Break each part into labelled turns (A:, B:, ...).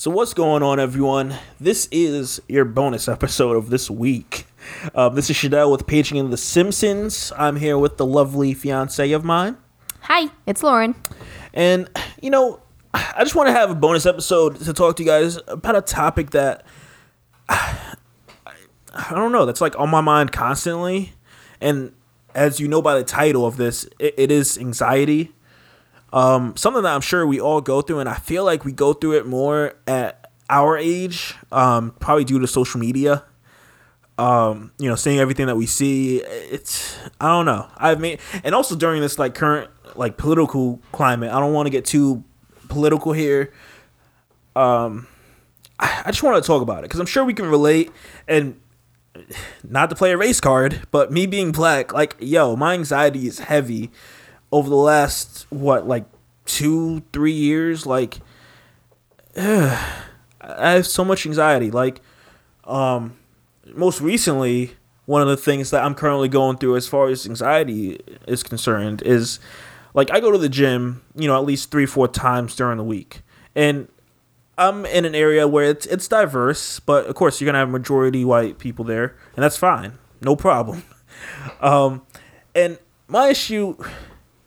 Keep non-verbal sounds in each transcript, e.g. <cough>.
A: So, what's going on, everyone? This is your bonus episode of this week. Um, this is Shadell with Paging in The Simpsons. I'm here with the lovely fiance of mine.
B: Hi, it's Lauren.
A: And, you know, I just want to have a bonus episode to talk to you guys about a topic that I, I don't know, that's like on my mind constantly. And as you know by the title of this, it, it is anxiety um, something that I'm sure we all go through, and I feel like we go through it more at our age, um, probably due to social media. Um, you know, seeing everything that we see, it's I don't know. I've made, and also during this like current like political climate, I don't want to get too political here. Um, I, I just want to talk about it because I'm sure we can relate, and not to play a race card, but me being black, like yo, my anxiety is heavy over the last what like two three years like ugh, <sighs> i have so much anxiety. Like um most recently one of the things that i'm currently going through as far as anxiety is concerned is like i go to the gym you know at least three four times during the week. And i'm in an area where it's it's diverse but of course you're gonna have majority white people there and that's fine. No problem. <laughs> Um and my issue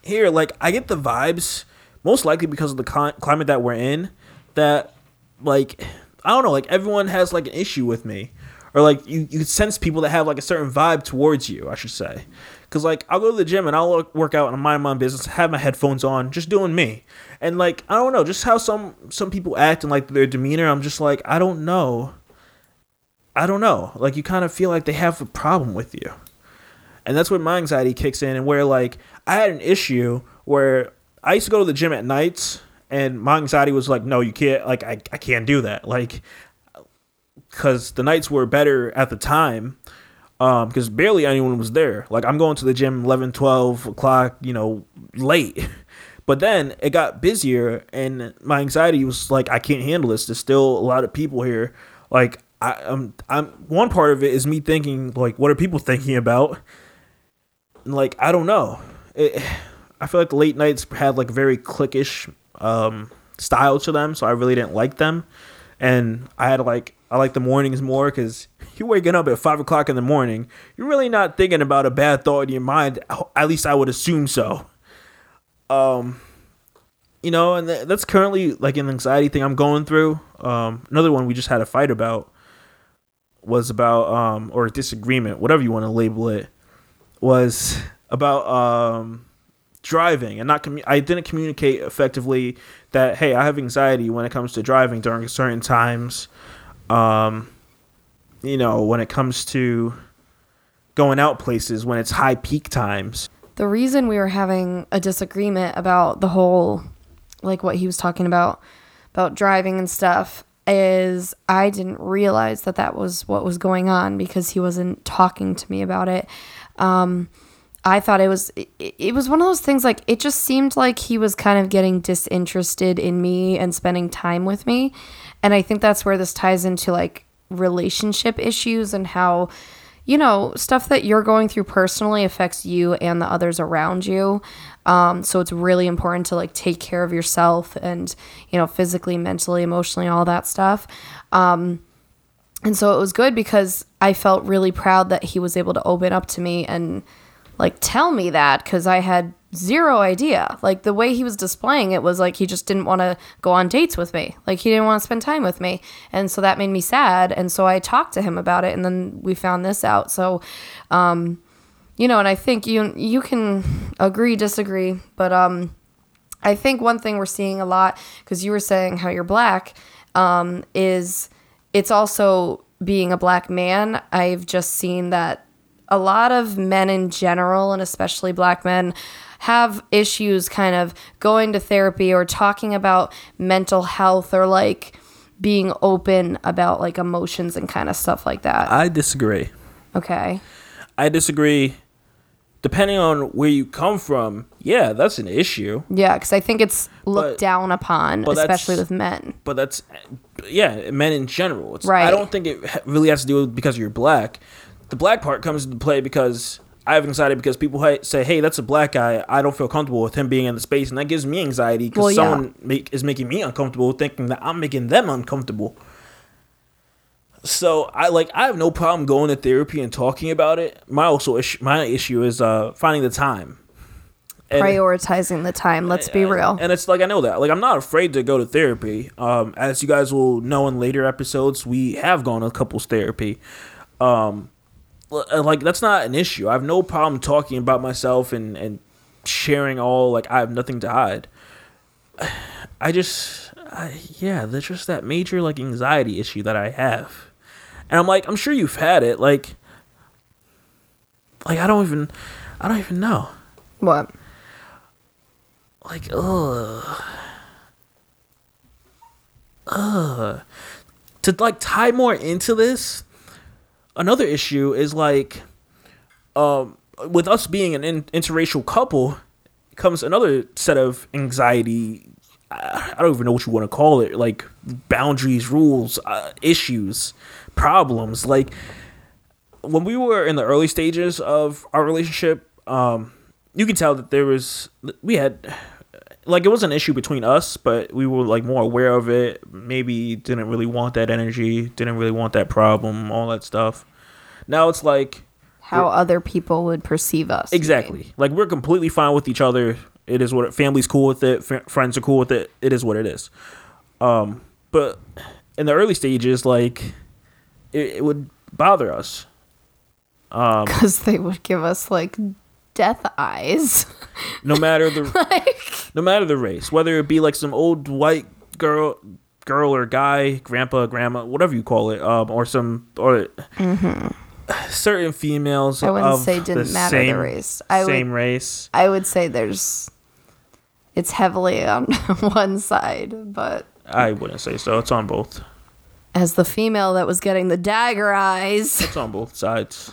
A: here, like I get the vibes, most likely because of the cl- climate that we're in, that like I don't know, like everyone has like an issue with me, or like you you sense people that have like a certain vibe towards you, I should say, because like I'll go to the gym and I'll work out and I'm mind my own business, have my headphones on, just doing me, and like I don't know, just how some some people act and like their demeanor, I'm just like I don't know. I don't know. Like you kind of feel like they have a problem with you. And that's when my anxiety kicks in and where like I had an issue where I used to go to the gym at nights and my anxiety was like, no, you can't, like, I, I can't do that. Like, because the nights were better at the time because um, barely anyone was there. Like, I'm going to the gym 11, 12 o'clock, you know, late. <laughs> But then it got busier, and my anxiety was like, I can't handle this. There's still a lot of people here. Like, I, I'm, I'm one part of it is me thinking, like, what are people <laughs> thinking about? Like I don't know. It, I feel like late nights had like very cliquish um, style to them, so I really didn't like them. And I had like I like the mornings more because you're waking up at five o'clock in the morning. You're really not thinking about a bad thought in your mind. At least I would assume so. Um, you know, and that's currently like an anxiety thing I'm going through. Um, another one we just had a fight about was about um or a disagreement, whatever you want to label it was about um, driving and not commu- I didn't communicate effectively that hey I have anxiety when it comes to driving during certain times um, you know when it comes to going out places when it's high peak times
B: the reason we were having a disagreement about the whole like what he was talking about about driving and stuff is I didn't realize that that was what was going on because he wasn't talking to me about it. Um, I thought it was it, it was one of those things like it just seemed like he was kind of getting disinterested in me and spending time with me. And I think that's where this ties into like relationship issues and how you know, stuff that you're going through personally affects you and the others around you. Um, so it's really important to like take care of yourself and, you know, physically, mentally, emotionally, all that stuff. Um, and so it was good because I felt really proud that he was able to open up to me and like tell me that because I had zero idea. Like the way he was displaying it was like he just didn't want to go on dates with me. Like he didn't want to spend time with me. And so that made me sad. And so I talked to him about it and then we found this out. So um you know, and I think you you can agree disagree, but um I think one thing we're seeing a lot cuz you were saying how you're black um is it's also being a black man, I've just seen that a lot of men in general, and especially black men, have issues kind of going to therapy or talking about mental health or like being open about like emotions and kind of stuff like that.
A: I disagree.
B: Okay.
A: I disagree depending on where you come from, yeah, that's an issue.
B: Yeah, because I think it's looked but, down upon, especially with men.
A: But that's, yeah, men in general. It's, right. I don't think it really has to do with because you're black. The black part comes into play because I I have anxiety because people ha- say, "Hey, that's a black guy. I don't feel comfortable with him being in the space," and that gives me anxiety because
B: Well, yeah.
A: someone make, is making me uncomfortable, thinking that I'm making them uncomfortable. So I like I have no problem going to therapy and talking about it. My also issue, my issue is uh, finding the time. And-
B: Prioritizing the time. Let's be real.
A: and it's like I know that. Like I'm not afraid to go to therapy. Um, as you guys will know in later episodes, we have gone to couples therapy. Um, like that's not an issue. I have no problem talking about myself and and sharing all. Like I have nothing to hide. <sighs> I just, I, yeah, there's just that major like anxiety issue that I have, and I'm like, I'm sure you've had it. Like, like I don't even, I don't even know
B: what?
A: like ugh ugh to like tie more into this another issue is like um with us being an in- interracial couple comes another set of anxiety I don't even know what you want to call it like boundaries rules uh, issues problems like when we were in the early stages of our relationship, um, you can tell that there was we had like it was an issue between us, but we were like more aware of it. Maybe didn't really want that energy, didn't really want that problem, all that stuff. Now it's like
B: How other people would perceive us.
A: exactly like we're completely fine with each other. It is what it, family's cool with it. F- friends are cool with it. It is what it is. Um, but in the early stages, like it, it would bother us. Um,
B: because they would give us like death eyes. <laughs>
A: no matter the <laughs>
B: like,
A: no matter the race, whether it be like some old white girl, girl or guy, grandpa, grandma, whatever you call it, um, or some or certain females.
B: I wouldn't
A: of
B: say didn't
A: the
B: matter the race. I would-
A: same race.
B: I would say there's, it's heavily on <laughs> one side, but
A: I wouldn't say so. It's on both.
B: as the female that was getting the dagger eyes,
A: It's on both sides.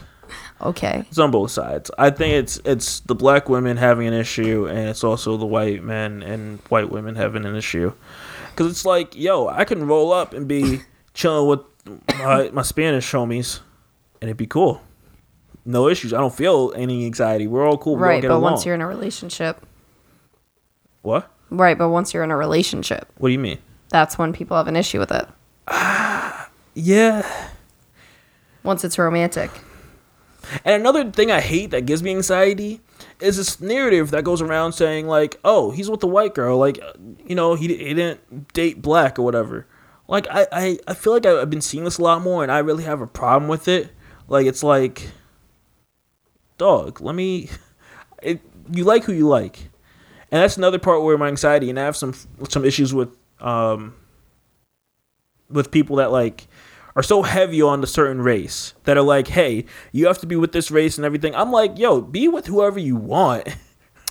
B: okay,
A: It's on both sides. I think it's it's the black women having an issue, and it's also the white men and white women having an issue. Because it's like, yo, I can roll up and be chilling with my, my Spanish homies, and it'd be cool. No issues. I don't feel any anxiety. We're all cool. We
B: right. But
A: along.
B: once you're in a relationship,
A: what?
B: right? But once you're in a relationship,
A: What do you mean?
B: that's when people have an issue with it. <sighs>
A: Yeah.
B: Once it's romantic,
A: And another thing I hate that gives me anxiety is this narrative that goes around saying like, "Oh, he's with the white girl, like, uh, you know, he, he didn't date black or whatever." Like, I, I, I feel like I've been seeing this a lot more, and I really have a problem with it. Like, it's like, dog, let me. <laughs> It, you like who you like, and that's another part where my anxiety and I have some some issues with um with people that like are so heavy on the certain race that are like, hey, you have to be with this race and everything. I'm like, yo, be with whoever you want. <laughs>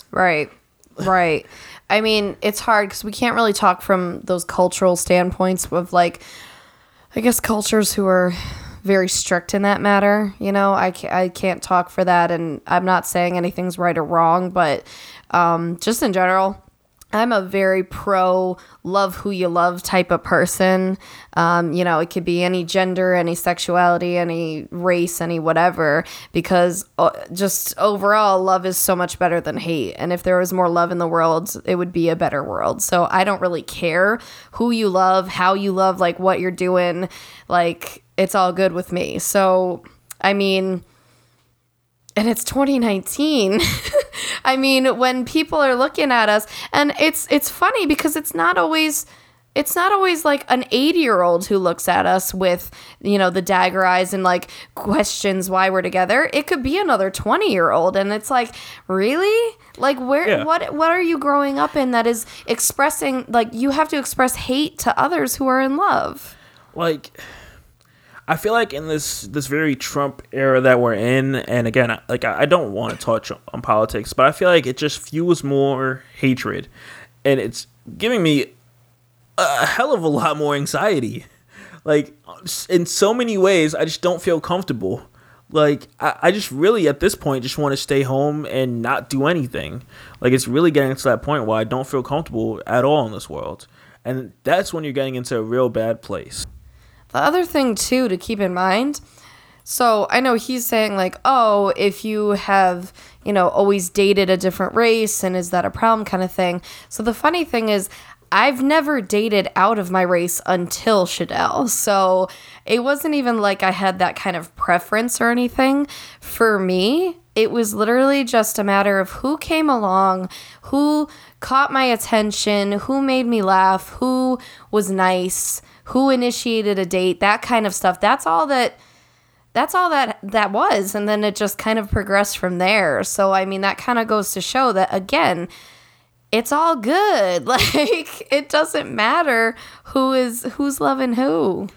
B: Right. Right. I mean, it's hard because we can't really talk from those cultural standpoints of like, I guess cultures who are very strict in that matter. You know, I can't, I can't talk for that, and I'm not saying anything's right or wrong, but um, just in general, I'm a very pro love who you love type of person. Um, you know, it could be any gender, any sexuality, any race, any whatever, because uh, just overall, love is so much better than hate. And if there was more love in the world, it would be a better world. So I don't really care who you love, how you love, like what you're doing. Like, it's all good with me. So, I mean, and it's 2019 <laughs> i mean when people are looking at us and it's it's funny because it's not always it's not always like an 80 year old who looks at us with you know the dagger eyes and like questions why we're together. It could be another 20 year old and it's like really? Like where
A: Yeah.
B: what what are you growing up in that is expressing like you have to express hate to others who are in love?
A: Like I feel like in this this very Trump era that we're in, and again, like I don't want to touch on politics, but I feel like it just fuels more hatred, and it's giving me a hell of a lot more anxiety. Like in so many ways, I just don't feel comfortable. Like I, I just really at this point just want to stay home and not do anything. Like it's really getting to that point where I don't feel comfortable at all in this world, and that's when you're getting into a real bad place.
B: The other thing too to keep in mind, So I know he's saying, like, oh, if you have, you know, always dated a different race and is that a problem kind of thing. So the funny thing is, I've never dated out of my race until Shadell. So it wasn't even like I had that kind of preference or anything. For me, it was literally just a matter of who came along, who caught my attention, who made me laugh, who was nice, who initiated a date, that kind of stuff. That's all that that's all that that was and then it just kind of progressed from there. So I mean that kind of goes to show that again, it's all good. <laughs> Like it doesn't matter who is who's loving who.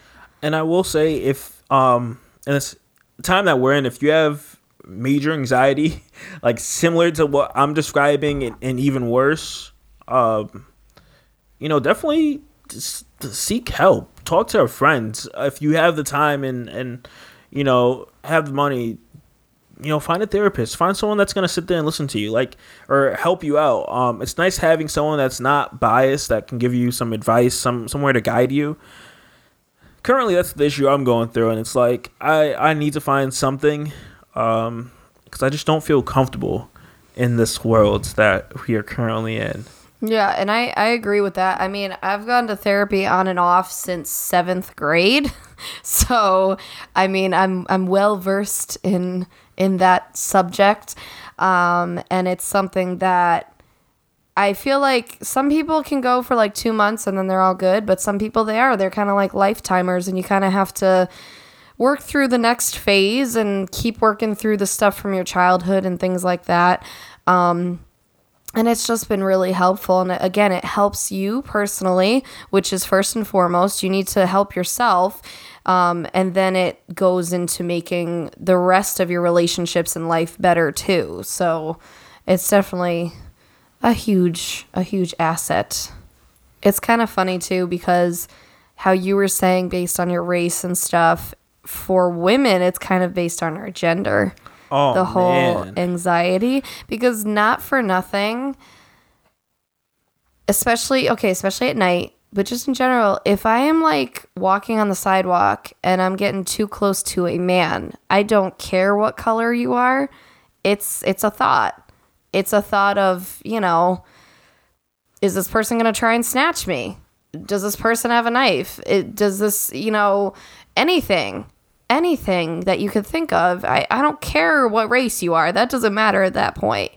A: And I will say if um in this time that we're in, if you have major anxiety, <laughs> like similar to what I'm describing and, and even worse, um, you know, definitely seek help. Talk to a friend if you have the time and and you know have the money. You know, find a therapist. Find someone that's gonna sit there and listen to you, like, or help you out. Um, it's nice having someone that's not biased that can give you some advice, some somewhere to guide you currently that's the issue I'm going through, and it's like I I need to find something, um, because I just don't feel comfortable in this world that we are currently in.
B: Yeah, and I I agree with that. I mean, I've gone to therapy on and off since seventh grade, <laughs> so I mean, I'm I'm well versed in in that subject, um, and it's something that I feel like some people can go for like two months and then they're all good, but some people they are. They're kind of like lifetimers, and you kind of have to work through the next phase and keep working through the stuff from your childhood and things like that. Um, and it's just been really helpful. And again, it helps you personally, which is first and foremost. You need to help yourself. Um, and then it goes into making the rest of your relationships in life better too. So it's definitely a huge a huge asset. It's kind of funny too because how you were saying based on your race and stuff for women it's kind of based on our gender.
A: Oh,
B: the whole
A: man.
B: anxiety because not for nothing especially okay, especially at night, but just in general, if I am like walking on the sidewalk and I'm getting too close to a man, I don't care what color you are. It's it's a thought it's a thought of, you know, is this person going to try and snatch me? Does this person have a knife? It, does this, you know, anything, anything that you could think of. I, I don't care what race you are. That doesn't matter at that point.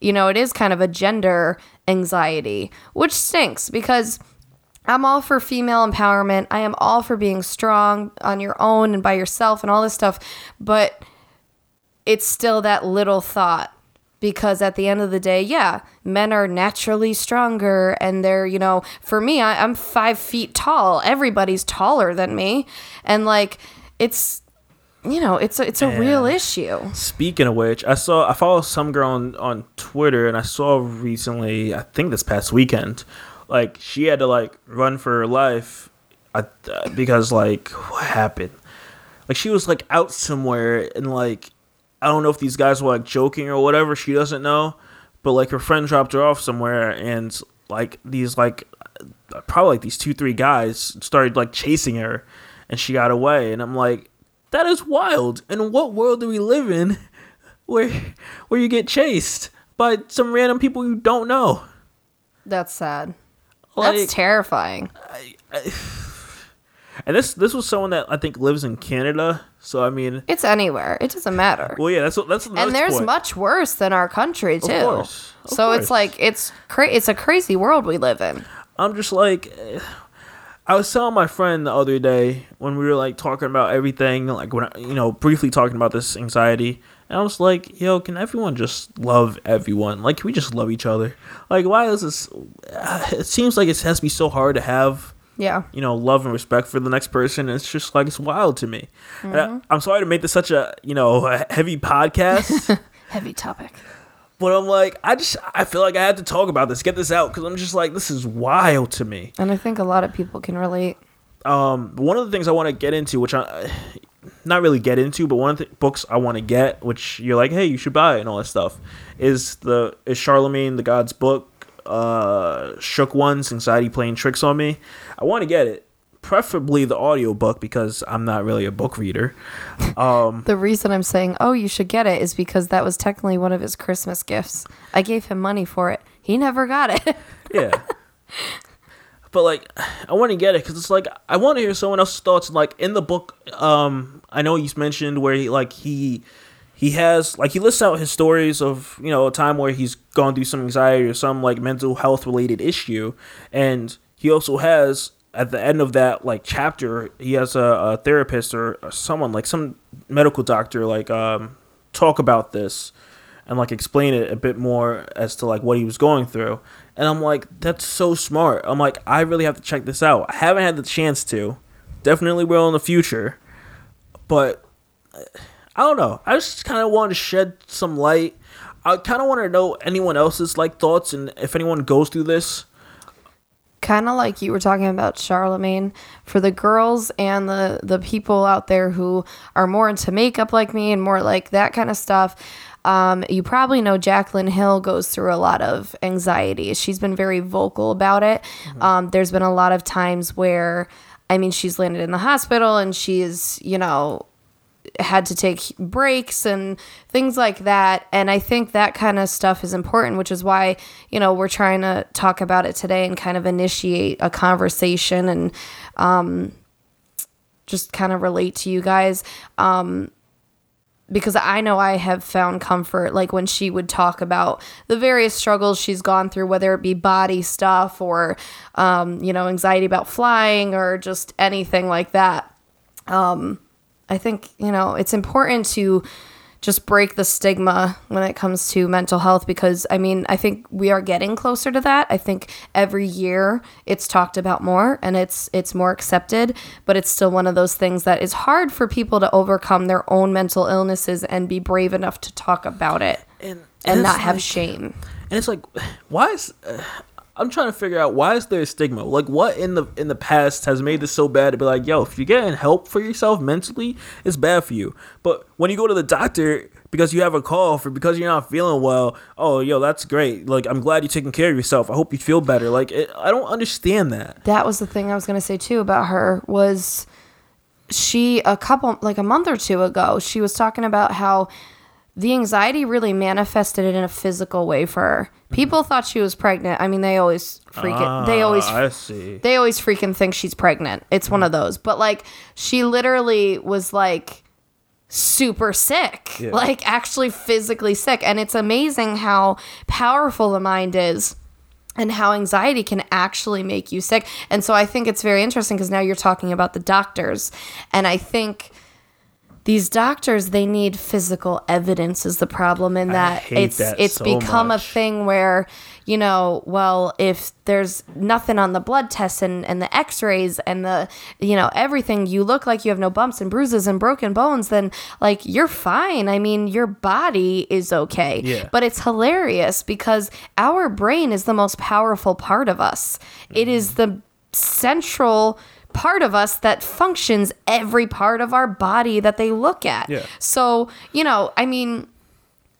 B: You know, it is kind of a gender anxiety, which stinks because I'm all for female empowerment. I am all for being strong on your own and by yourself and all this stuff. But it's still that little thought because at the end of the day, yeah, men are naturally stronger and they're, you know, for me, I, I'm five feet tall. Everybody's taller than me. And like, it's, you know, it's a, it's a real issue.
A: Speaking of which, I saw I follow some girl on, on Twitter, and I saw recently, I think this past weekend, like she had to like run for her life, uh, because like what happened? Like she was like out somewhere and like I don't know if these guys were like joking or whatever. She doesn't know, but like her friend dropped her off somewhere, and like these like probably like these two three guys started like chasing her, and she got away. And I'm like, that is wild. And what world do we live in, <laughs> where where you get chased by some random people you don't know?
B: That's sad.
A: Like,
B: That's terrifying.
A: I, I, <sighs> and this this was someone that I think lives in Canada. So I mean,
B: it's anywhere. It doesn't matter.
A: Well, yeah, that's that's
B: and there's
A: point.
B: much worse than our country too.
A: Of course. Of
B: so
A: course.
B: it's like it's cra- It's a crazy world we live in.
A: I'm just like, eh, I was telling my friend the other day when we were like talking about everything, like when I, you know briefly talking about this anxiety, and I was like, yo, can everyone just love everyone? Like, can we just love each other? Like, why is this? <sighs> It seems like it has to be so hard to have
B: yeah
A: you know love and respect for the next person it's just like it's wild to me
B: mm-hmm.
A: I, am sorry to make this such a you know a heavy podcast <laughs>
B: heavy topic
A: but i'm like i just i feel like i have to talk about this get this out because i'm just like this is wild to me.
B: And i think a lot of people can relate.
A: Um one of the things i want to get into which i not really get into but one of the books i want to get which you're like hey you should buy and all that stuff is the is Charlamagne tha God's book uh shook ones anxiety playing tricks on me. I want to get it preferably the audiobook because I'm not really a book reader.
B: The reason I'm saying, oh, you should get it is because that was technically one of his Christmas gifts. I gave him money for it. He never got it. <laughs>
A: Yeah. but like, I want to get it because it's like I want to hear someone else's thoughts. Like in the book, um, I know he's mentioned where he like he he has like he lists out his stories of you know a time where he's gone through some anxiety or some like mental health related issue, and he also has at the end of that like chapter he has a, a therapist or, or someone like some medical doctor like um talk about this and like explain it a bit more as to like what he was going through. And I'm like, that's so smart. I'm like, I really have to check this out. I haven't had the chance to. Definitely will in the future. But I don't know. I just kind of want to shed some light. I kind of want to know anyone else's like thoughts and if anyone goes through this.
B: Kind of like you were talking about Charlamagne for the girls and the the people out there who are more into makeup like me and more like that kind of stuff um, you probably know Jaclyn Hill goes through a lot of anxiety. She's been very vocal about it. Um, there's been a lot of times where, I mean, she's landed in the hospital and she's, you know, had to take breaks and things like that. And I think that kind of stuff is important, which is why, you know, we're trying to talk about it today and kind of initiate a conversation and um, just kind of relate to you guys. Um, because I know I have found comfort, like when she would talk about the various struggles she's gone through, whether it be body stuff or, um, you know, anxiety about flying or just anything like that. Um, I think, you know, it's important to just break the stigma when it comes to mental health because I mean, I think we are getting closer to that. I think every year it's talked about more and it's it's more accepted, but it's still one of those things that is hard for people to overcome their own mental illnesses and be brave enough to talk about it
A: And,
B: and not have shame.
A: And it's like, why is? Uh, I'm trying to figure out why is there a stigma? Like, what in the in the past has made this so bad to be like, yo, if you're getting help for yourself mentally, it's bad for you. But when you go to the doctor because you have a cough or because you're not feeling well, oh, yo, that's great. Like, I'm glad you're taking care of yourself. I hope you feel better. Like, it, I don't understand that.
B: that was the thing I was to say too about her was she a couple like a month or two ago she was talking about how the anxiety really manifested in a physical way for her. People thought she was pregnant. I mean, they always freaking they always
A: Ah, I see.
B: they always freaking think she's pregnant. It's one of those. But like she literally was like super sick.
A: Yeah.
B: Like actually physically sick. And it's amazing how powerful the mind is and how anxiety can actually make you sick. And so I think it's very interesting because now you're talking about the doctors. And I think these doctors they need physical evidence is the problem in that it's
A: that
B: it's
A: so
B: become
A: much.
B: a thing where you know well if there's nothing on the blood tests and, and the x-rays and the you know everything you look like you have no bumps and bruises and broken bones then like you're fine i mean your body is okay
A: Yeah.
B: but it's hilarious because our brain is the most powerful part of us it is mm-hmm. the central part of us that functions every part of our body that they look at
A: Yeah.
B: so you know i mean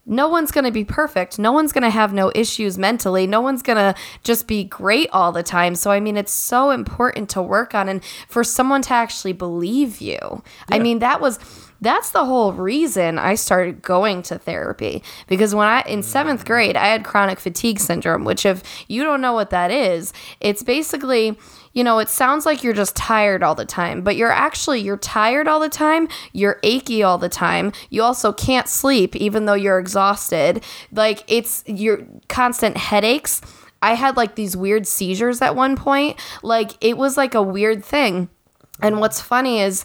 B: no one's going to be perfect. No one's going to have no issues mentally. No one's going to just be great all the time. So, I mean, it's so important to work on and for someone to actually believe you. I mean, that was. That's the whole reason I started going to therapy because when I in 7th grade I had chronic fatigue syndrome which if you don't know what that is it's basically you know, it sounds like you're just tired all the time, but you're actually you're tired all the time, you're achy all the time. You also can't sleep even though you're exhausted. Like it's your constant headaches. I had like these weird seizures at one point. Like it was like a weird thing. And what's funny is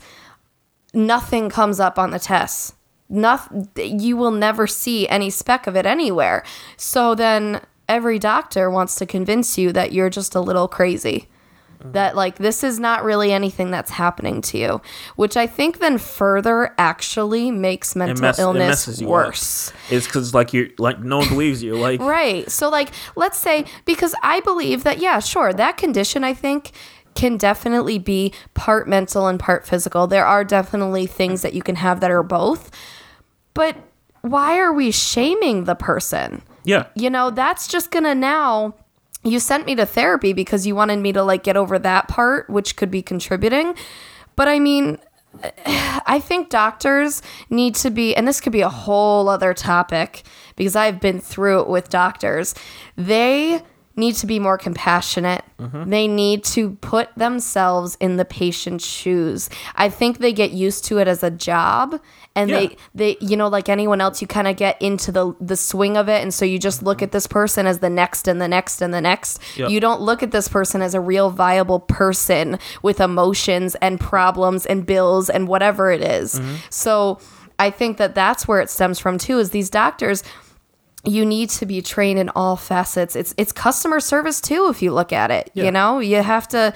B: nothing comes up on the tests. Nothing you will never see any speck of it anywhere. So then every doctor wants to convince you that you're just a little crazy that uh-huh. like this is not really anything that's happening to you which i think then further actually makes mental
A: mess-
B: illness worse.
A: It's because like you're like no one believes you. Like <laughs>
B: right. So like let's say because i believe that yeah sure that condition i think can definitely be part mental and part physical. There are definitely things that you can have that are both. But why are we shaming the person?
A: Yeah,
B: you know that's just gonna now you sent me to therapy because you wanted me to like get over that part, which could be contributing. But I mean, <sighs> I think doctors need to be, and this could be a whole other topic because I've been through it with doctors. They need to be more compassionate.
A: Mm-hmm.
B: They need to put themselves in the patient's shoes. I think they get used to it as a job and
A: Yeah.
B: they they you know like anyone else you kind of get into the the swing of it and so you just look at this person as the next and the next and the next.
A: Yep.
B: You don't look at this person as a real viable person with emotions and problems and bills and whatever it is. So I think that that's where it stems from too is these doctors you need to be trained in all facets. It's it's customer service too if you look at it.
A: Yeah.
B: You know, you have to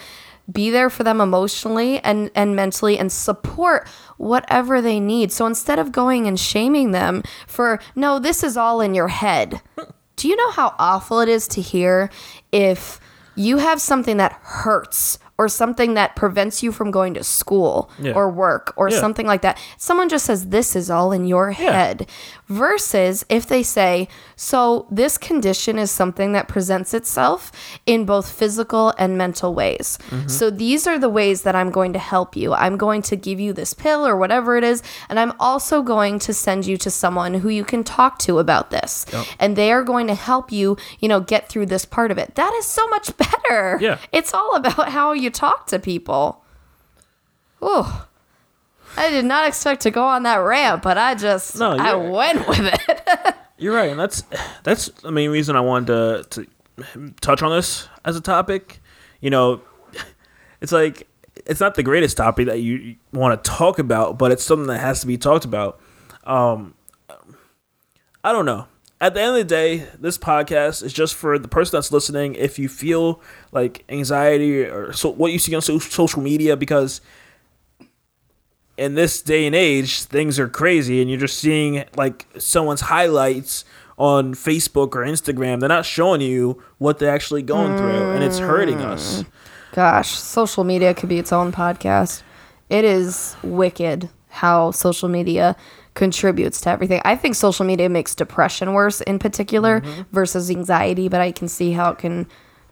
B: be there for them emotionally and and mentally and support whatever they need. So instead of going and shaming them for no, this is all in your head. <laughs> Do you know how awful it is to hear if you have something that hurts or something that prevents you from going to school
A: Yeah.
B: or work or
A: Yeah.
B: something like that? Someone just says this is all in your head versus if they say, so this condition is something that presents itself in both physical and mental ways.
A: Mm-hmm.
B: So these are the ways that I'm going to help you. I'm going to give you this pill or whatever it is, and I'm also going to send you to someone who you can talk to about this. And they are going to help you, you know, get through this part of it. That is so much <laughs> better.
A: Yeah.
B: It's all about how you talk to people. Ooh. I did not expect to go on that rant, but I just
A: No,
B: I went with it. <laughs>
A: You're right, and that's that's the main reason I wanted to to touch on this as a topic. You know, it's like it's not the greatest topic that you want to talk about, but it's something that has to be talked about. Um, I don't know. At the end of the day, this podcast is just for the person that's listening. If you feel like anxiety or so, what you see on so- social media, because in this day and age, things are crazy, and you're just seeing like someone's highlights on Facebook or Instagram. They're not showing you what they're actually going through, and it's hurting us.
B: Gosh, social media could be its own podcast. It is wicked how social media contributes to everything. I think social media makes depression worse in particular
A: Mm-hmm.
B: versus anxiety, but I can see how it can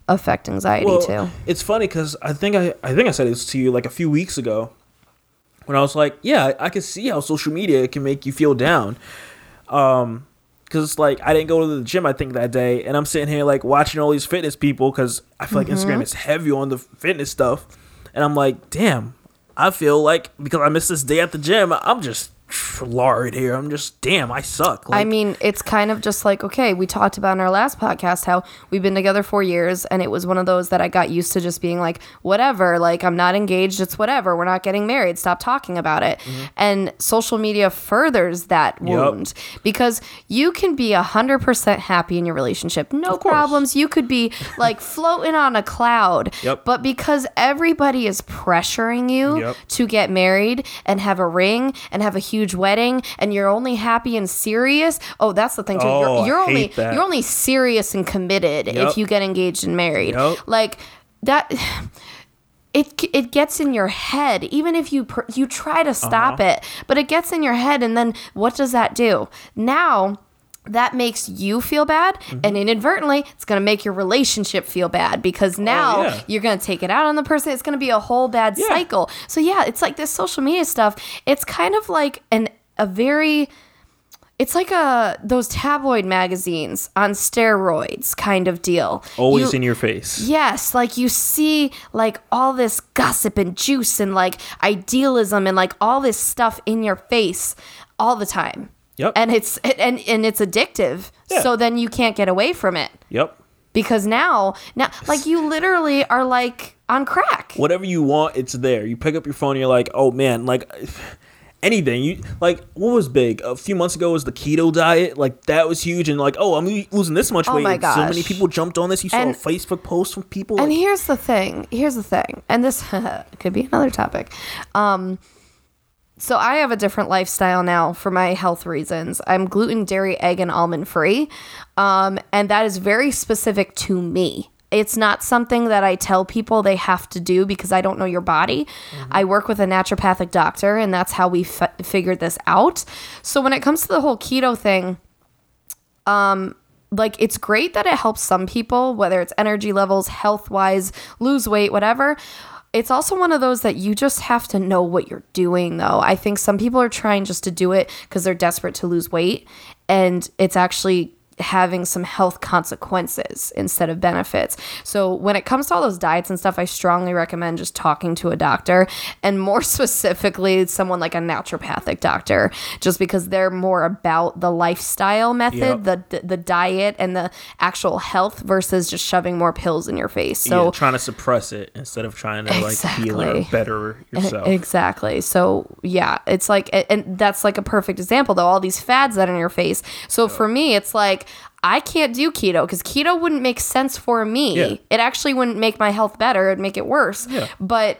B: affect anxiety
A: Well,
B: too.
A: it's funny because I think I I think I said this to you like a few weeks ago when I was like, yeah, I, can see how social media can make you feel down. Um, because it's like I didn't go to the gym I think that day, and I'm sitting here like watching all these fitness people because I feel like
B: Mm-hmm.
A: Instagram is heavy on the fitness stuff, and I'm like, damn, I feel like because I missed this day at the gym, I'm just lard here. I'm just damn, I suck. Like,
B: I mean, it's kind of just like, okay, we talked about in our last podcast how we've been together four years, and it was one of those that I got used to just being like, whatever, like, I'm not engaged, it's whatever, we're not getting married, stop talking about it. And social media furthers that
A: Mm-hmm.
B: Wound because you can be 100% happy in your relationship, no problems. You could be like <laughs> floating on a cloud,
A: Yep.
B: but because everybody is pressuring you
A: Yep.
B: to get married and have a ring and have a huge wedding and you're only happy and serious oh that's the thing too
A: Oh,
B: you're, you're only
A: hate that.
B: you're only serious and committed
A: Yep.
B: if you get engaged and married
A: Yep.
B: like that it it gets in your head even if you pr- you try to stop
A: Uh-huh.
B: it but it gets in your head and then what does that do now that makes you feel bad
A: Mm-hmm.
B: and inadvertently it's going to make your relationship feel bad because now
A: Oh, yeah.
B: you're going to take it out on the person it's going to be a whole bad
A: Yeah.
B: cycle so yeah it's like this social media stuff it's kind of like an a very it's like a those tabloid magazines on steroids kind of deal
A: always
B: You-
A: in your face.
B: Yes, like you see like all this gossip and juice and like idealism and like all this stuff in your face all the time.
A: Yep.
B: And it's and and it's addictive.
A: Yeah.
B: So then you can't get away from it
A: Yep.
B: because now now like you literally are like on crack.
A: whatever you want, it's there. You pick up your phone, and you're like, oh man, like <sighs> anything. You like what was big a few months ago was the keto diet. Like that was huge, and like oh, I'm losing this much
B: Oh
A: weight.
B: my
A: and So many people jumped on this. You saw
B: And-
A: a Facebook post from people.
B: And
A: like,
B: here's the thing. Here's the thing. And this <laughs> could be another topic. Um, so I have a different lifestyle now for my health reasons. I'm gluten, dairy, egg, and almond free. Um, and that is very specific to me. It's not something that I tell people they have to do because I don't know your body. I work with a naturopathic doctor, and that's how we f- figured this out. So when it comes to the whole keto thing, like it's great that it helps some people, whether it's energy levels, health wise, lose weight, whatever. It's also one of those that you just have to know what you're doing, though. I think some people are trying just to do it because they're desperate to lose weight, and it's actually having some health consequences instead of benefits. So when it comes to all those diets and stuff, I strongly recommend just talking to a doctor and more <laughs> specifically someone like a naturopathic doctor just because they're more about the lifestyle method,
A: Yep.
B: the the diet and the actual health versus just shoving more pills in your face. So
A: yeah, trying to suppress it instead of trying to like heal it or better eh, yourself.
B: Exactly. So yeah, it's like, and that's like a perfect example though. All these fads that are in your face. So for me, it's like I can't do keto because keto wouldn't make sense for me.
A: Yeah.
B: It actually wouldn't make my health better. It'd make it worse.
A: Yeah.
B: But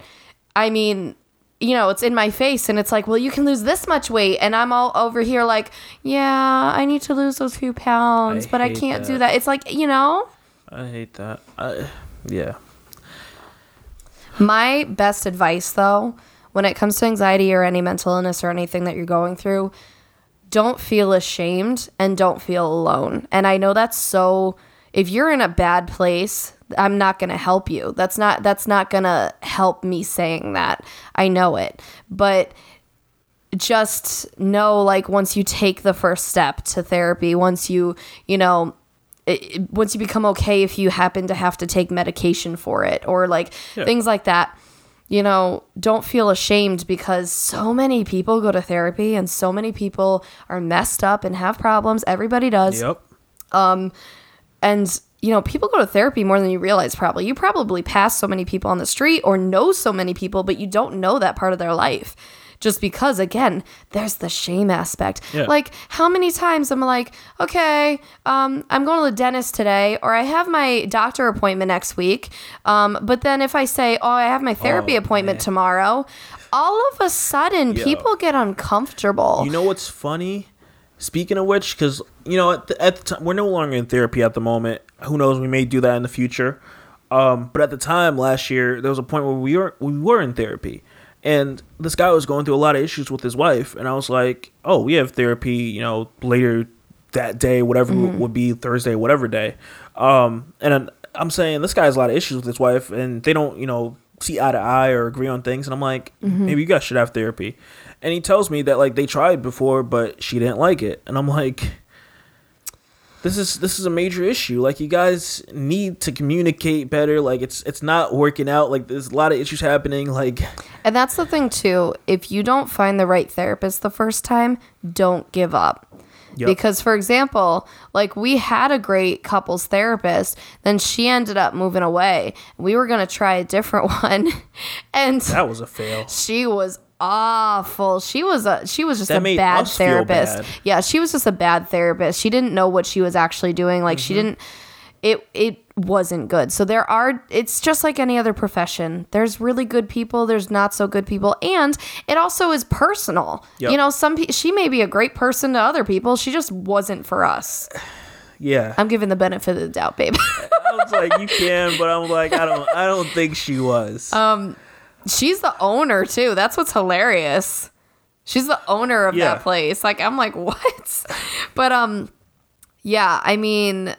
B: I mean. You know, it's in my face, and it's like, well, you can lose this much weight, and I'm all over here like, yeah, I need to lose those few pounds,
A: I
B: but I can't do
A: that.
B: that. It's like, you know,
A: I hate that. I, yeah.
B: My best advice, though, when it comes to anxiety or any mental illness or anything that you're going through, don't feel ashamed and don't feel alone. And I know that's so if you're in a bad place, I'm not going to help you. That's not that's not going to help me saying that. I know it. But just know like once you take the first step to therapy, once you, you know, it, once you become okay if you happen to have to take medication for it or like
A: Yeah.
B: things like that you know don't feel ashamed because so many people go to therapy and so many people are messed up and have problems. Everybody does.
A: Yep.
B: Um, and you know people go to therapy more than you realize probably. You probably pass so many people on the street or know so many people but you don't know that part of their life just because again there's the shame aspect
A: Yeah.
B: like how many times i'm like okay um, i'm going to the dentist today or i have my doctor appointment next week um, but then if i say oh i have my therapy
A: Oh,
B: appointment
A: man.
B: tomorrow all of a sudden
A: Yo.
B: people get uncomfortable
A: You know what's funny? Speaking of which, because you know, at the, at the time, we're no longer in therapy at the moment. Who knows? We may do that in the future. Um, but at the time last year, there was a point where we were we were in therapy, and this guy was going through a lot of issues with his wife, and I was like, "Oh, we have therapy, you know, later that day, whatever would be Thursday, whatever day." Um, and I'm- I'm saying this guy has a lot of issues with his wife, and they don't, you know, see eye to eye or agree on things. And I'm like, maybe you guys should have therapy. And he tells me that like they tried before, but she didn't like it. And I'm like, this is this is a major issue. Like you guys need to communicate better. Like it's it's not working out. Like there's a lot of issues happening. Like
B: And that's the thing too. If you don't find the right therapist the first time, don't give up.
A: Yep.
B: Because for example, like we had a great couples therapist, then she ended up moving away. We were going to try a different <laughs> one and
A: that was a fail.
B: she was awful. She was a she was just
A: That
B: a bad therapist.
A: bad.
B: Yeah, she was just a bad therapist. She didn't know what she was actually doing. Like
A: Mm-hmm.
B: she didn't it it wasn't good. So there are it's just like any other profession. There's really good people, there's not so good people, and it also is personal.
A: Yep.
B: You know, some pe- she may be a great person to other people. She just wasn't for us. <sighs>
A: Yeah.
B: I'm giving the benefit of the doubt, babe.
A: I was like, you can, but I'm like, I don't I don't think she was. <laughs>
B: Um, She's the owner too. That's what's hilarious. She's the owner of
A: Yeah.
B: that place. Like I'm like, <laughs> what? But um yeah, I mean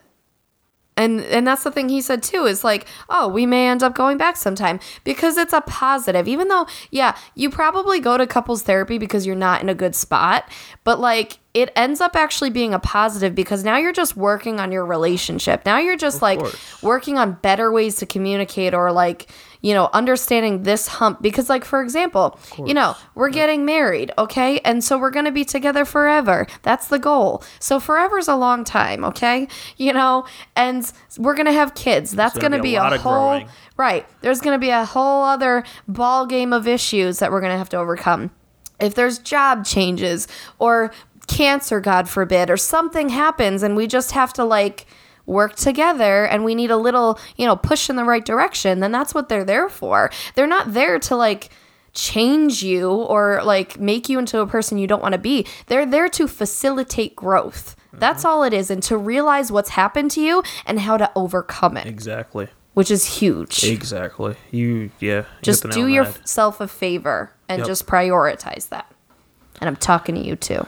B: and and that's the thing he said too is like, "Oh, we may end up going back sometime because it's a positive." Even though, yeah, you probably go to couples therapy because you're not in a good spot, but like it ends up actually being a positive because now you're just working on your relationship. Now you're just like
A: course.
B: working on better ways to communicate or like you know understanding this hump because like for example you know we're getting married okay? And so we're going to be together forever. That's the goal. So forever's a long time okay? You know? And we're going to have kids. That's going
A: gonna
B: to
A: be
B: be
A: a
B: a, whole right. There's going to be a whole other ball game of issues that we're going to have to overcome. If there's job changes or cancer god forbid or something happens and we just have to like work together and we need a little you know push in the right direction then that's what they're there for they're not there to like change you or like make you into a person you don't want to be they're there to facilitate growth that's mm-hmm. all it is and to realize what's happened to you and how to overcome it
A: exactly.
B: which is huge
A: Exactly. You yeah.
B: just
A: nail
B: do
A: on the head.
B: yourself a favor and
A: Yep.
B: just prioritize that and i'm talking to you too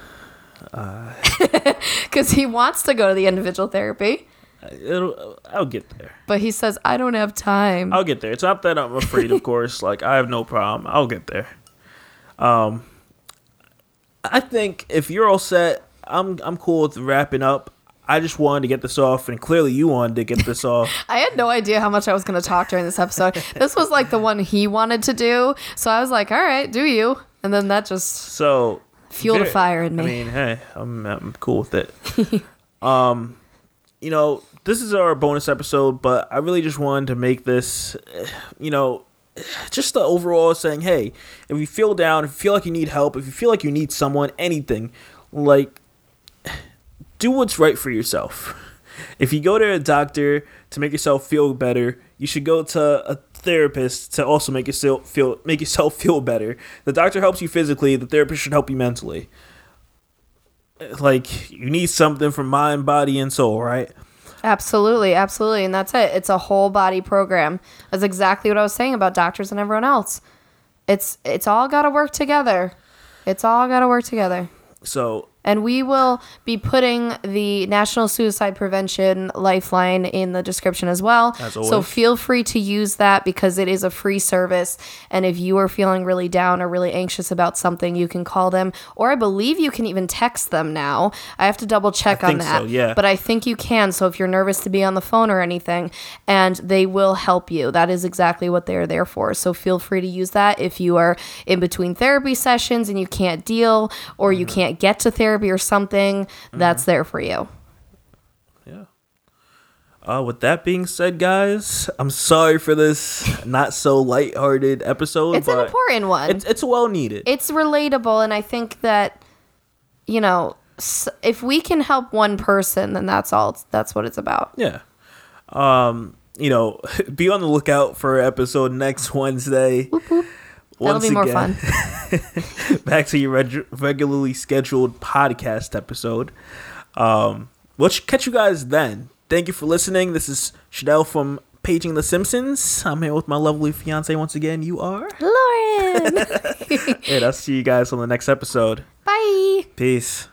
B: uh, <laughs> Because he wants to go to the individual therapy,
A: It'll, I'll get there.
B: but he says, I don't have time.
A: I'll get there. It's not that I'm afraid, of course. Like I have no problem. I'll get there. Um, I think if you're all set, I'm I'm cool with wrapping up. I just wanted to get this off, and clearly you wanted to get this off. <laughs>
B: I had no idea how much I was going to talk during this episode. this was like the one he wanted to do. So I was like, all right, do you? And then that just
A: So
B: fueled a fire in me.
A: I mean, hey, I'm I'm cool with it. <laughs> um, you know, this is our bonus episode, but I really just wanted to make this, eh, you know, just the overall saying, hey, if you feel down, if you feel like you need help, if you feel like you need someone, anything, like, do what's right for yourself. If you go to a doctor to make yourself feel better, you should go to a therapist to also make yourself feel make yourself <laughs> feel better. The doctor helps you physically, the therapist should help you mentally. Like you need something for mind, body, and soul, right?
B: Absolutely, absolutely. And that's it. It's a whole body program. That's exactly what I was saying about doctors and everyone else. It's it's all got to work together. It's all got to work together.
A: So
B: And we will be putting the National Suicide Prevention Lifeline in the description as well.
A: As
B: So feel free to use that because it is a free service. And if you are feeling really down or really anxious about something, you can call them. Or I believe you can even text them now. I have to double check
A: I
B: on that.
A: so, yeah.
B: But I think you can. So if you're nervous to be on the phone or anything, and they will help you. That is exactly what they're there for. So feel free to use that if you are in between therapy sessions and you can't deal or you mm-hmm. can't get to therapy or something, that's there for you.
A: yeah. Uh, with that being said, guys, I'm sorry for this not so lighthearted episode.
B: It's an important one.
A: It's it's well needed.
B: it's relatable and i think that you know if we can help one person then that's all that's what it's about
A: Yeah. Um, you know, <laughs> be on the lookout for episode next Wednesday.
B: That'll be more fun <laughs>
A: back to your reg- regularly scheduled podcast episode. Um, we'll catch you guys then. Thank you for listening. This is Chanel from Paging the Simpsons. I'm here with my lovely fiance once again. You are?
B: lauren <laughs>
A: And I'll see you guys on the next episode.
B: bye
A: Peace.